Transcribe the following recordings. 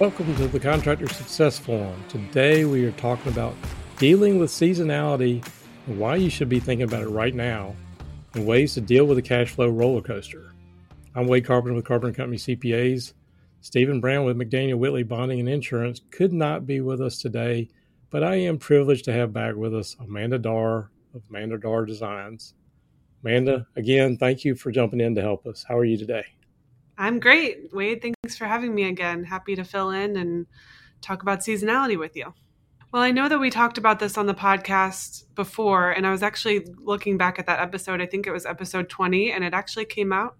Welcome to the Contractor Success Forum. Today we are talking about dealing with seasonality and why you should be thinking about it right now and ways to deal with a cash flow roller coaster. I'm Wade Carpenter with Carpenter Company CPAs. Stephen Brown with McDaniel Whitley Bonding and Insurance could not be with us today, but I am privileged to have back with us Amanda Darr of Amanda Darr Designs. Amanda, again, thank you for jumping in to help us. How are you today? I'm great. Wade, thanks for having me again. Happy to fill in and talk about seasonality with you. Well, I know that we talked about this on the podcast before, and I was actually looking back at that episode. I think it was episode 20, and it actually came out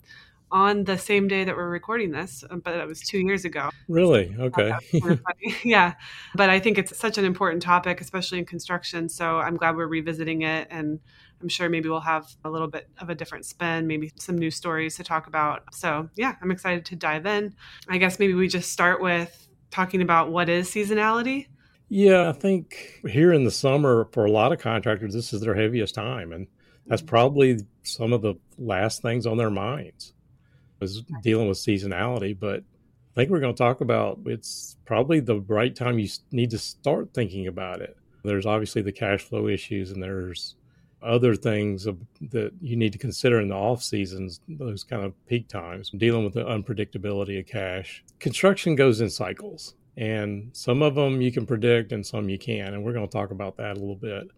on the same day that we're recording this, um, but it was two years ago. Really? Okay. yeah. But I think it's such an important topic, especially in construction. So I'm glad we're revisiting it. And I'm sure maybe we'll have a little bit of a different spin, maybe some new stories to talk about. So, yeah, I'm excited to dive in. I guess maybe we just start with talking about what is seasonality. Yeah, I think here in the summer, for a lot of contractors, this is their heaviest time. And that's mm-hmm. probably some of the last things on their minds is dealing with seasonality. But I think we're going to talk about it's probably the right time you need to start thinking about it. There's obviously the cash flow issues, and there's other things that you need to consider in the off seasons, those kind of peak times, dealing with the unpredictability of cash. Construction goes in cycles, and some of them you can predict and some you can't. And we're going to talk about that a little bit.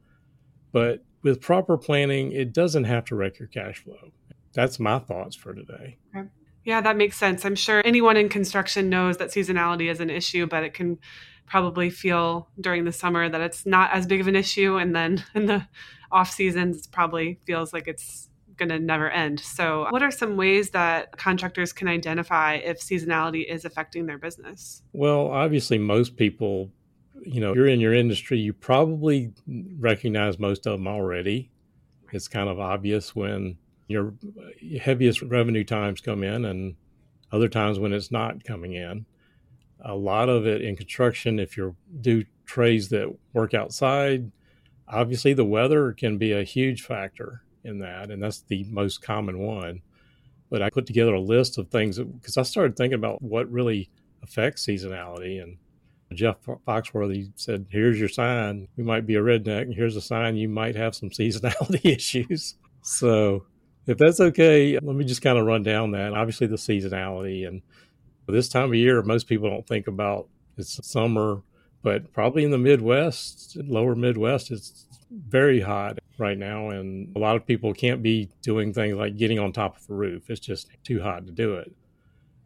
But with proper planning, it doesn't have to wreck your cash flow. That's my thoughts for today. Okay. Yeah, that makes sense. I'm sure anyone in construction knows that seasonality is an issue, but it can probably feel during the summer that it's not as big of an issue and then in the off seasons it probably feels like it's going to never end. So, what are some ways that contractors can identify if seasonality is affecting their business? Well, obviously most people, you know, you're in your industry, you probably recognize most of them already. It's kind of obvious when your uh, heaviest revenue times come in and other times when it's not coming in a lot of it in construction, if you do trades that work outside, obviously the weather can be a huge factor in that, and that's the most common one. But I put together a list of things because I started thinking about what really affects seasonality. And Jeff Foxworthy said, Here's your sign. You might be a redneck, and here's a sign you might have some seasonality issues. So, if that's okay, let me just kind of run down that. Obviously, the seasonality and this time of year, most people don't think about it's summer, but probably in the Midwest, lower Midwest, it's very hot right now. And a lot of people can't be doing things like getting on top of a roof. It's just too hot to do it.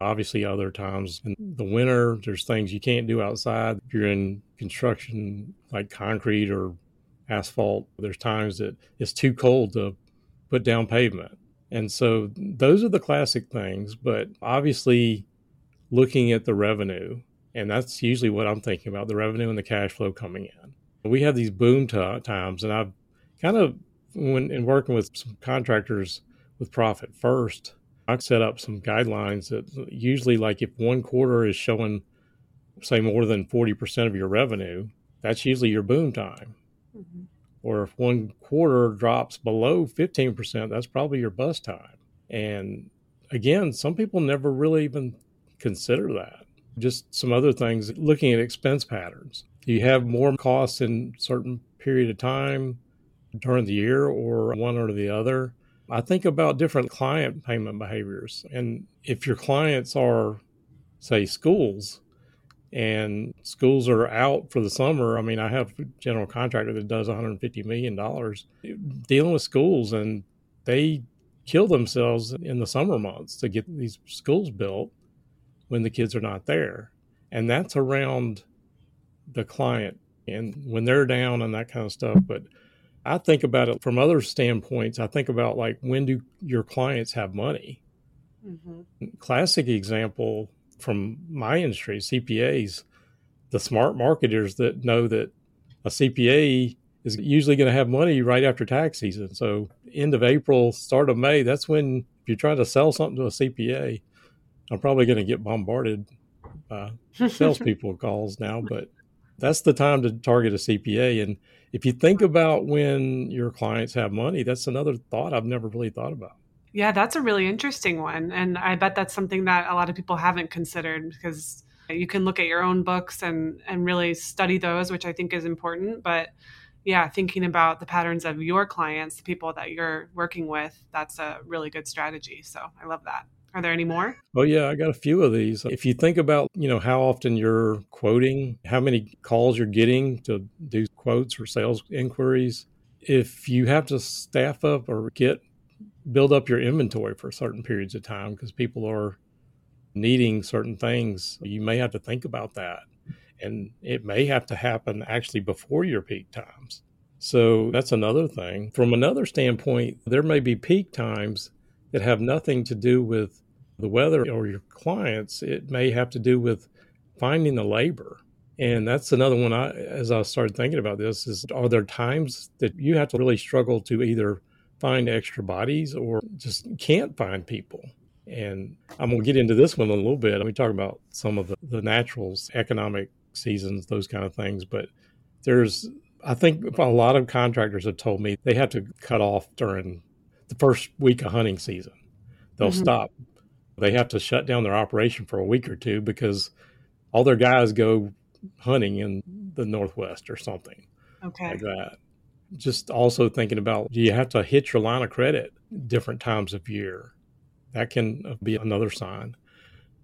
Obviously, other times in the winter, there's things you can't do outside. If you're in construction like concrete or asphalt, there's times that it's too cold to put down pavement. And so those are the classic things. But obviously, looking at the revenue. And that's usually what I'm thinking about the revenue and the cash flow coming in. We have these boom t- times, and I've kind of, when in working with some contractors with profit first, I've set up some guidelines that usually, like if one quarter is showing, say, more than 40% of your revenue, that's usually your boom time. Mm-hmm. Or if one quarter drops below 15%, that's probably your bust time. And again, some people never really even consider that. Just some other things, looking at expense patterns. Do you have more costs in certain period of time during the year or one or the other? I think about different client payment behaviors. And if your clients are, say, schools, and schools are out for the summer. I mean, I have a general contractor that does $150 million dealing with schools, and they kill themselves in the summer months to get these schools built when the kids are not there. And that's around the client and when they're down and that kind of stuff. But I think about it from other standpoints. I think about like when do your clients have money? Mm-hmm. Classic example from my industry, CPAs, the smart marketers that know that a CPA is usually going to have money right after tax season. So end of April, start of May, that's when if you're trying to sell something to a CPA, I'm probably going to get bombarded by salespeople calls now, but that's the time to target a CPA. And if you think about when your clients have money, that's another thought I've never really thought about. Yeah, that's a really interesting one. And I bet that's something that a lot of people haven't considered because You can look at your own books and and really study those, which I think is important, but yeah, thinking about the patterns of your clients, the people that you're working with, that's a really good strategy. So, I love that. Are there any more? Oh yeah, I got a few of these. If you think about, you know, how often you're quoting, how many calls you're getting to do quotes or sales inquiries, if you have to staff up or get build up your inventory for certain periods of time because people are needing certain things, you may have to think about that. And it may have to happen actually before your peak times. So that's another thing. From another standpoint, there may be peak times that have nothing to do with the weather or your clients, it may have to do with finding the labor. And that's another one I as I started thinking about this is are there times that you have to really struggle to either find extra bodies or just can't find people? And I'm going to get into this one in a little bit. Me talk about some of the, the naturals, economic seasons, those kind of things. But there's, I think a lot of contractors have told me they have to cut off during the first week of hunting season. They'll mm-hmm. stop they have to shut down their operation for a week or two because all their guys go hunting in the Northwest or something okay. like that. Just also thinking about do you have to hit your line of credit different times of year? That can uh, be another sign.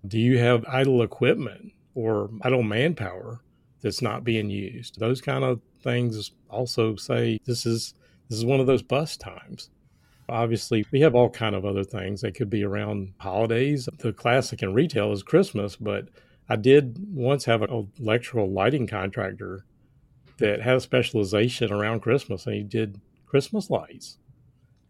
Do you have idle equipment or idle manpower that's not being used? Those kind of things also say this is this is one of those bust times. Obviously, we have all kind of other things. that could be around holidays. The classic in retail is Christmas, but I did once have an electrical lighting contractor that had a specialization around Christmas, and he did Christmas lights.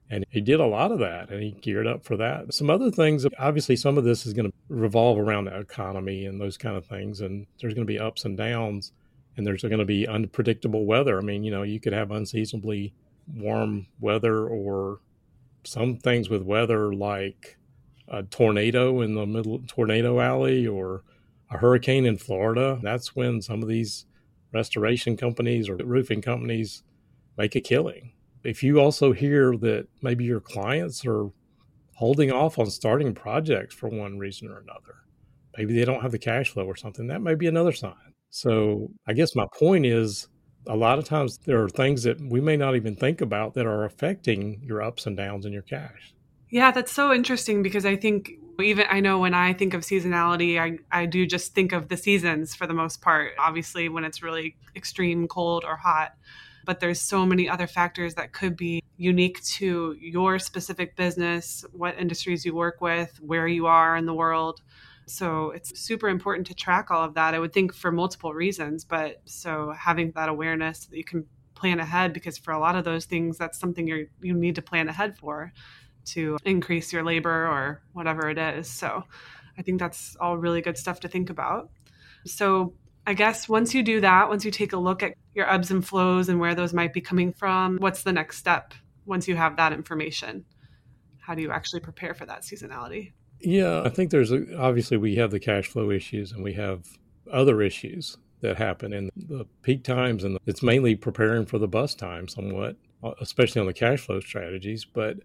And he did a lot of that, and he geared up for that. Some other things, obviously, some of this is going to revolve around the economy and those kind of things, and there's going to be ups and downs, and there's going to be unpredictable weather. I mean, you know, you could have unseasonably warm weather or some things with weather like a tornado in the middle tornado alley or a hurricane in Florida. That's when some of these restoration companies or roofing companies make a killing. If you also hear that maybe your clients are holding off on starting projects for one reason or another, maybe they don't have the cash flow or something, that may be another sign. So I guess my point is a lot of times there are things that we may not even think about that are affecting your ups and downs in your cash. Yeah, that's so interesting because I think even I know when I think of seasonality, I, I do just think of the seasons for the most part. Obviously, when it's really extreme cold or hot, but there's so many other factors that could be unique to your specific business, what industries you work with, where you are in the world. So it's super important to track all of that. I would think for multiple reasons, but so having that awareness that you can plan ahead because for a lot of those things that's something you you need to plan ahead for to increase your labor or whatever it is. So I think that's all really good stuff to think about. So I guess once you do that, once you take a look at your ebbs and flows and where those might be coming from, what's the next step once you have that information? How do you actually prepare for that seasonality? Yeah, I think there's a, obviously we have the cash flow issues and we have other issues that happen in the peak times, and it's mainly preparing for the bust time somewhat, uh, especially on the cash flow strategies. But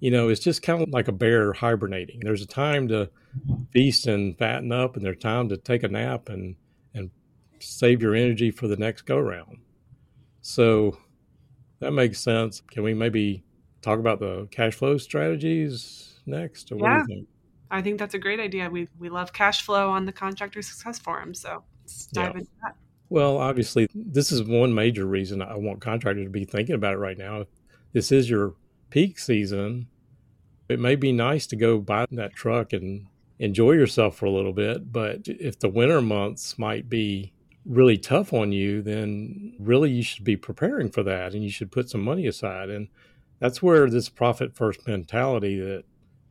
you know, it's just kind of like a bear hibernating. There's a time to feast and fatten up, and there's time to take a nap and and save your energy for the next go round. So that makes sense. Can we maybe talk about the cash flow strategies next, or what yeah. do you think? I think that's a great idea. We we love cash flow on the Contractor Success Forum, so let's dive yeah. into that. Well, obviously, this is one major reason I want contractors to be thinking about it right now. If this is your peak season, it may be nice to go buy that truck and enjoy yourself for a little bit. But if the winter months might be really tough on you, then really you should be preparing for that and you should put some money aside. And that's where this profit first mentality that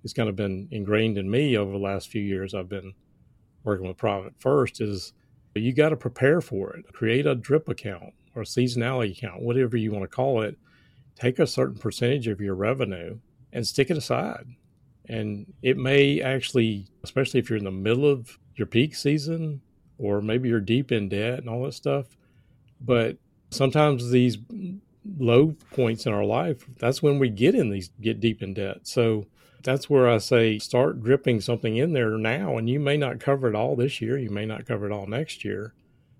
has kind of been ingrained in me over the last few years I've been working with Profit First is you got to prepare for it. Create a drip account or seasonality account, whatever you want to call it. Take a certain percentage of your revenue and stick it aside. And it may actually, especially if you're in the middle of your peak season or maybe you're deep in debt and all that stuff, but sometimes these low points in our life, that's when we get in these get deep in debt. So That's where I say start dripping something in there now, and you may not cover it all this year, you may not cover it all next year.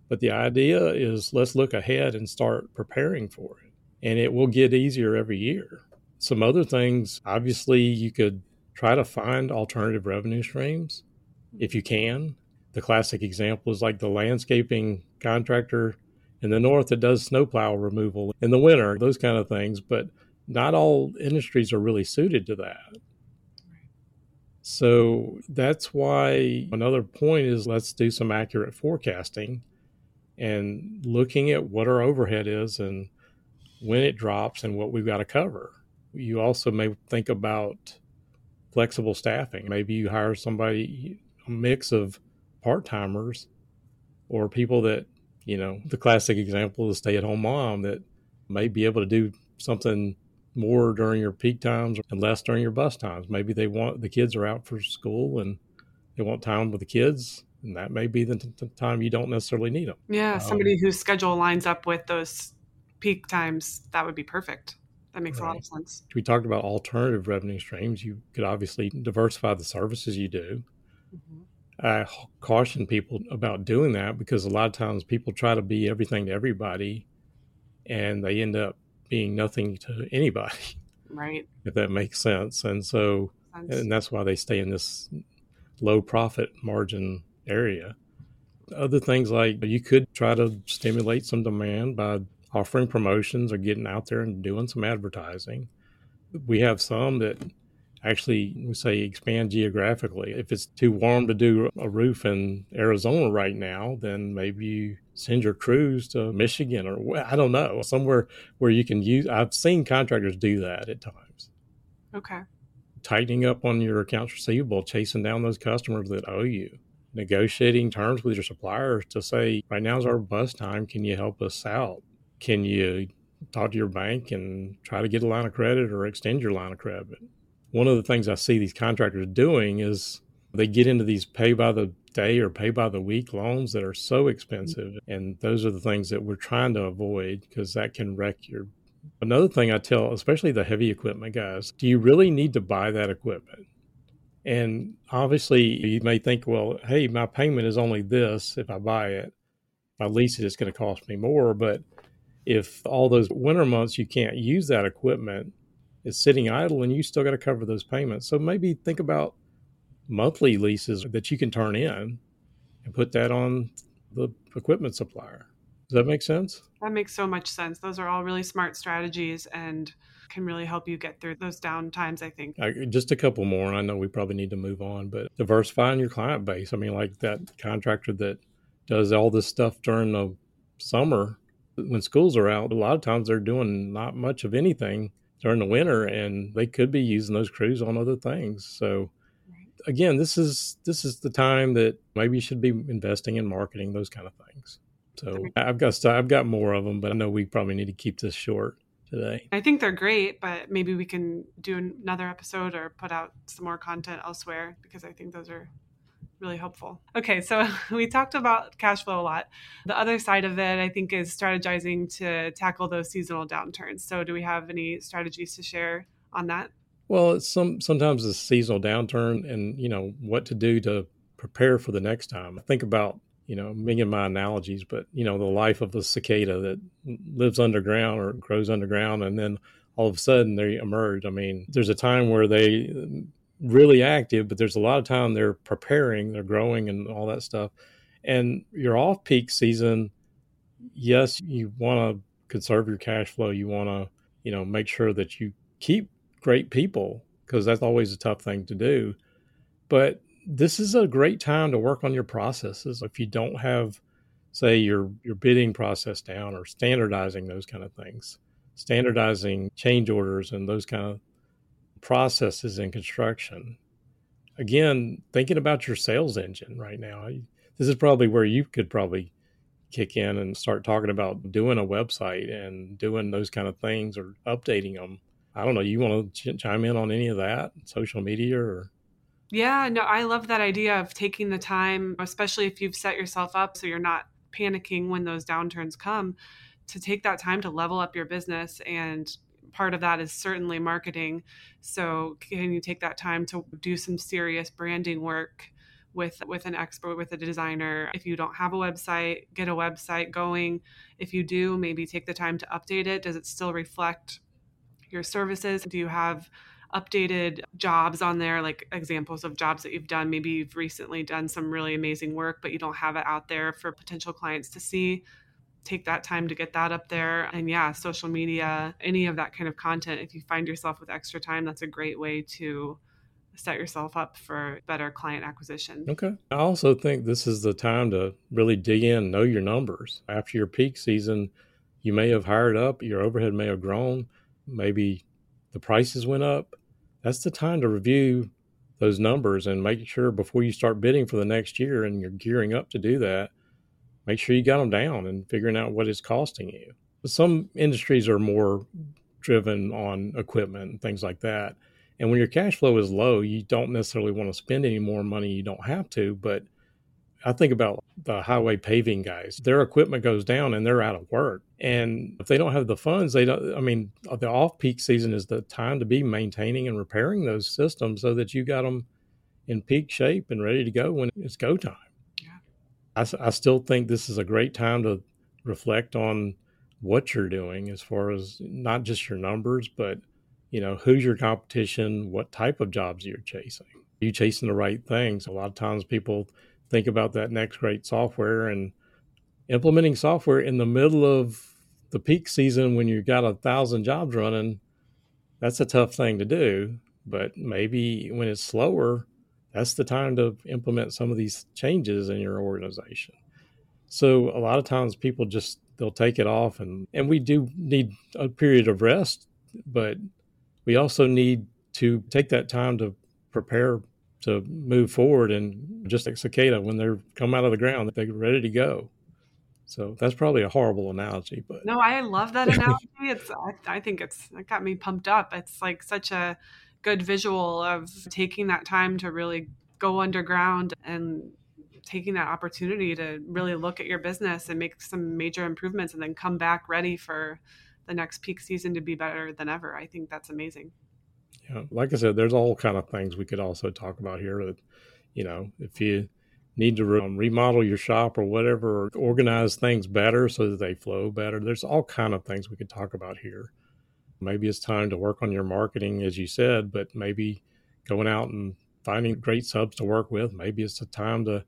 But the idea is let's look ahead and start preparing for it. And it will get easier every year. Some other things, obviously, you could try to find alternative revenue streams if you can. The classic example is like the landscaping contractor in the north that does snowplow removal in the winter, those kind of things. But not all industries are really suited to that. So that's why another point is let's do some accurate forecasting and looking at what our overhead is and when it drops and what we've got to cover. You also may think about flexible staffing. Maybe you hire somebody, a mix of part timers or people that, you know, the classic example of is stay at home mom that may be able to do something more during your peak times and less during your bus times. Maybe they want the kids are out for school and they want time with the kids, and that may be the, t- the time you don't necessarily need them. Yeah, um, somebody whose schedule lines up with those peak times, that would be perfect. That makes right. a lot of sense. We talked about alternative revenue streams. You could obviously diversify the services you do. Mm-hmm. I caution people about doing that because a lot of times people try to be everything to everybody and they end up being nothing to anybody. Right. If that makes sense. And so, sense. and that's why they stay in this low profit margin area. Other things like you could try to stimulate some demand by offering promotions or getting out there and doing some advertising. We have some that actually we say expand geographically. If it's too warm to do a roof in Arizona right now, then maybe you send your crews to Michigan or I don't know, somewhere where you can use. I've seen contractors do that at times. Okay. Tightening up on your accounts receivable, chasing down those customers that owe you, negotiating terms with your suppliers to say, right now is our bus time. Can you help us out? Can you talk to your bank and try to get a line of credit or extend your line of credit? one of the things I see these contractors doing is they get into these pay by the day or pay by the week loans that are so expensive. And those are the things that we're trying to avoid because that can wreck your. Another thing I tell, especially the heavy equipment guys, do you really need to buy that equipment? And obviously, you may think, well, hey, my payment is only this if I buy it. If I lease it, it's going to cost me more. But if all those winter months you can't use that equipment, it's sitting idle and you still got to cover those payments. So maybe think about monthly leases that you can turn in and put that on the equipment supplier. Does that make sense? That makes so much sense. Those are all really smart strategies and can really help you get through those down times, I think. I, just a couple more. And I know we probably need to move on, but diversifying your client base. I mean, like that contractor that does all this stuff during the summer when schools are out, a lot of times they're doing not much of anything during the winter and they could be using those crews on other things. So again this is this is the time that maybe you should be investing in marketing those kind of things. So i've got i've got more of them but i know we probably need to keep this short today. I think they're great but maybe we can do another episode or put out some more content elsewhere because i think those are really helpful. Okay, so we talked about cash flow a lot. The other side of it, I think, is strategizing to tackle those seasonal downturns. So, do we have any strategies to share on that? Well, some sometimes a seasonal downturn, and you know what to do to prepare for the next time. I think about you know me and my analogies, but you know the life of a cicada that lives underground or grows underground, and then all of a sudden they emerge. I mean, there's a time where they really active, but there's a lot of time they're preparing, they're growing, and all that stuff. And your off peak season, yes, you want to conserve your cash flow. You want to, you know, make sure that you keep great people because that's always a tough thing to do. But this is a great time to work on your processes. If you don't have, say, your your bidding process down or standardizing those kind of things, standardizing change orders and those kind of processes in construction. Again, thinking about your sales engine right now, this is probably where you could probably kick in and start talking about doing a website and doing those kind of things or updating them. I don't know. You want to ch- chime in on any of that, social media or? Yeah, no, I love that idea of taking the time, especially if you've set yourself up so you're not panicking when those downturns come, to take that time to level up your business and part of that is certainly marketing. So, can you take that time to do some serious branding work? with with an expert with a designer if you don't have a website get a website going if you do maybe take the time to update it does it still reflect your services do you have updated jobs on there, like examples of jobs that you've done. Maybe you've recently done some really amazing work, but you don't have it out there for potential clients to see. Take that time to get that up there. And yeah, social media, any of that kind of content, if you find yourself with extra time, that's a great way to set yourself up for better client acquisition. Okay. I also think this is the time to really dig in, know your numbers. After your peak season, you may have hired up, your overhead may have grown, maybe the prices went up that's the time to review those numbers and make sure before you start bidding for the next year and you're gearing up to do that, make sure you got them down and figuring out what it's costing you. Some industries are more driven on equipment and things like that. And when your cash flow is low, you don't necessarily want to spend any more money you don't have to, but I think about the highway paving guys. Their equipment goes down and they're out of work. And if they don't have the funds, they don't. I mean, the off peak season is the time to be maintaining and repairing those systems so that you got them in peak shape and ready to go when it's go time. I, I still think this is a great time to reflect on what you're doing as far as not just your numbers, but you know who's your competition, what type of jobs you're chasing. Are you chasing the right things? A lot of times people think about that next great software and implementing software in the middle of the peak season when you've got a thousand jobs running that's a tough thing to do but maybe when it's slower that's the time to implement some of these changes in your organization. So a lot of times people just they'll take it off and and we do need a period of rest but we also need to take that time to prepare to move forward and just like cicada when they're come out of the ground they're ready to go. So that's probably a horrible analogy but no i love that analogy. It's I, I, think it's it got me pumped up. It's like such a good visual of taking that time to really go underground and taking that opportunity to really look at your business and make some major improvements and then come back ready for the next peak season to be better than ever i think that's amazing yeah, like I said, there's all kind of things we could also talk about here. That you know, if you need to re- um, remodel your shop or whatever, or organize things better so that they flow better, there's all kind of things we could talk about here. Maybe it's time to work on your marketing, as you said, but maybe going out and finding great subs to work with. Maybe it's a time to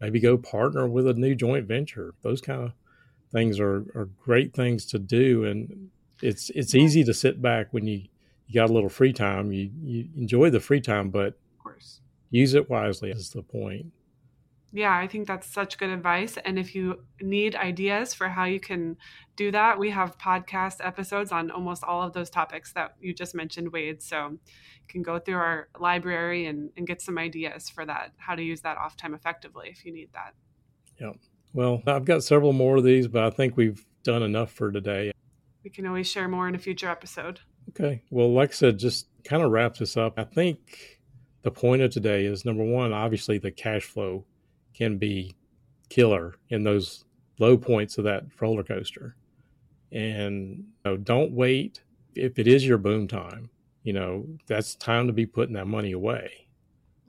maybe go partner with a new joint venture. Those kind of things are, are great things to do, and it's it's easy to sit back when you you got a little free time. You you enjoy the free time, but of course use it wisely is the point. Yeah, I think that's such good advice. And if you need ideas for how you can do that, we have podcast episodes on almost all of those topics that you just mentioned, Wade. So you can go through our library and, and get some ideas for that, how to use that off time effectively if you need that. Yeah. Well, I've got several more of these, but I think we've done enough for today. We can always share more in a future episode. Okay. Well, like I said, just kind of wrap this up. I think the point of today is number one, obviously, the cash flow can be killer in those low points of that roller coaster. And you know, don't wait. If it is your boom time, you know, that's time to be putting that money away.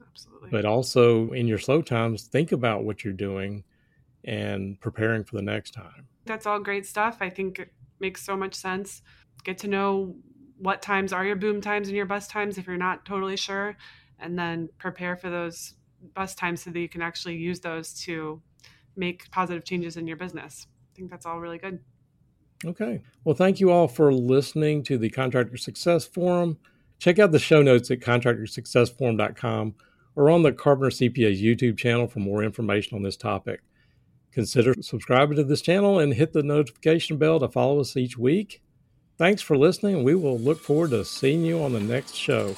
Absolutely. But also in your slow times, think about what you're doing and preparing for the next time. That's all great stuff. I think it makes so much sense. Get to know what times are your boom times and your bust times if you're not totally sure, and then prepare for those bust times so that you can actually use those to make positive changes in your business. I think that's all really good. Okay. Well, thank you all for listening to the Contractor Success Forum. Check out the show notes at contractorsuccessforum.com or on the Carpenter CPA's YouTube channel for more information on this topic. Consider subscribing to this channel and hit the notification bell to follow us each week. Thanks for listening. We will look forward to seeing you on the next show.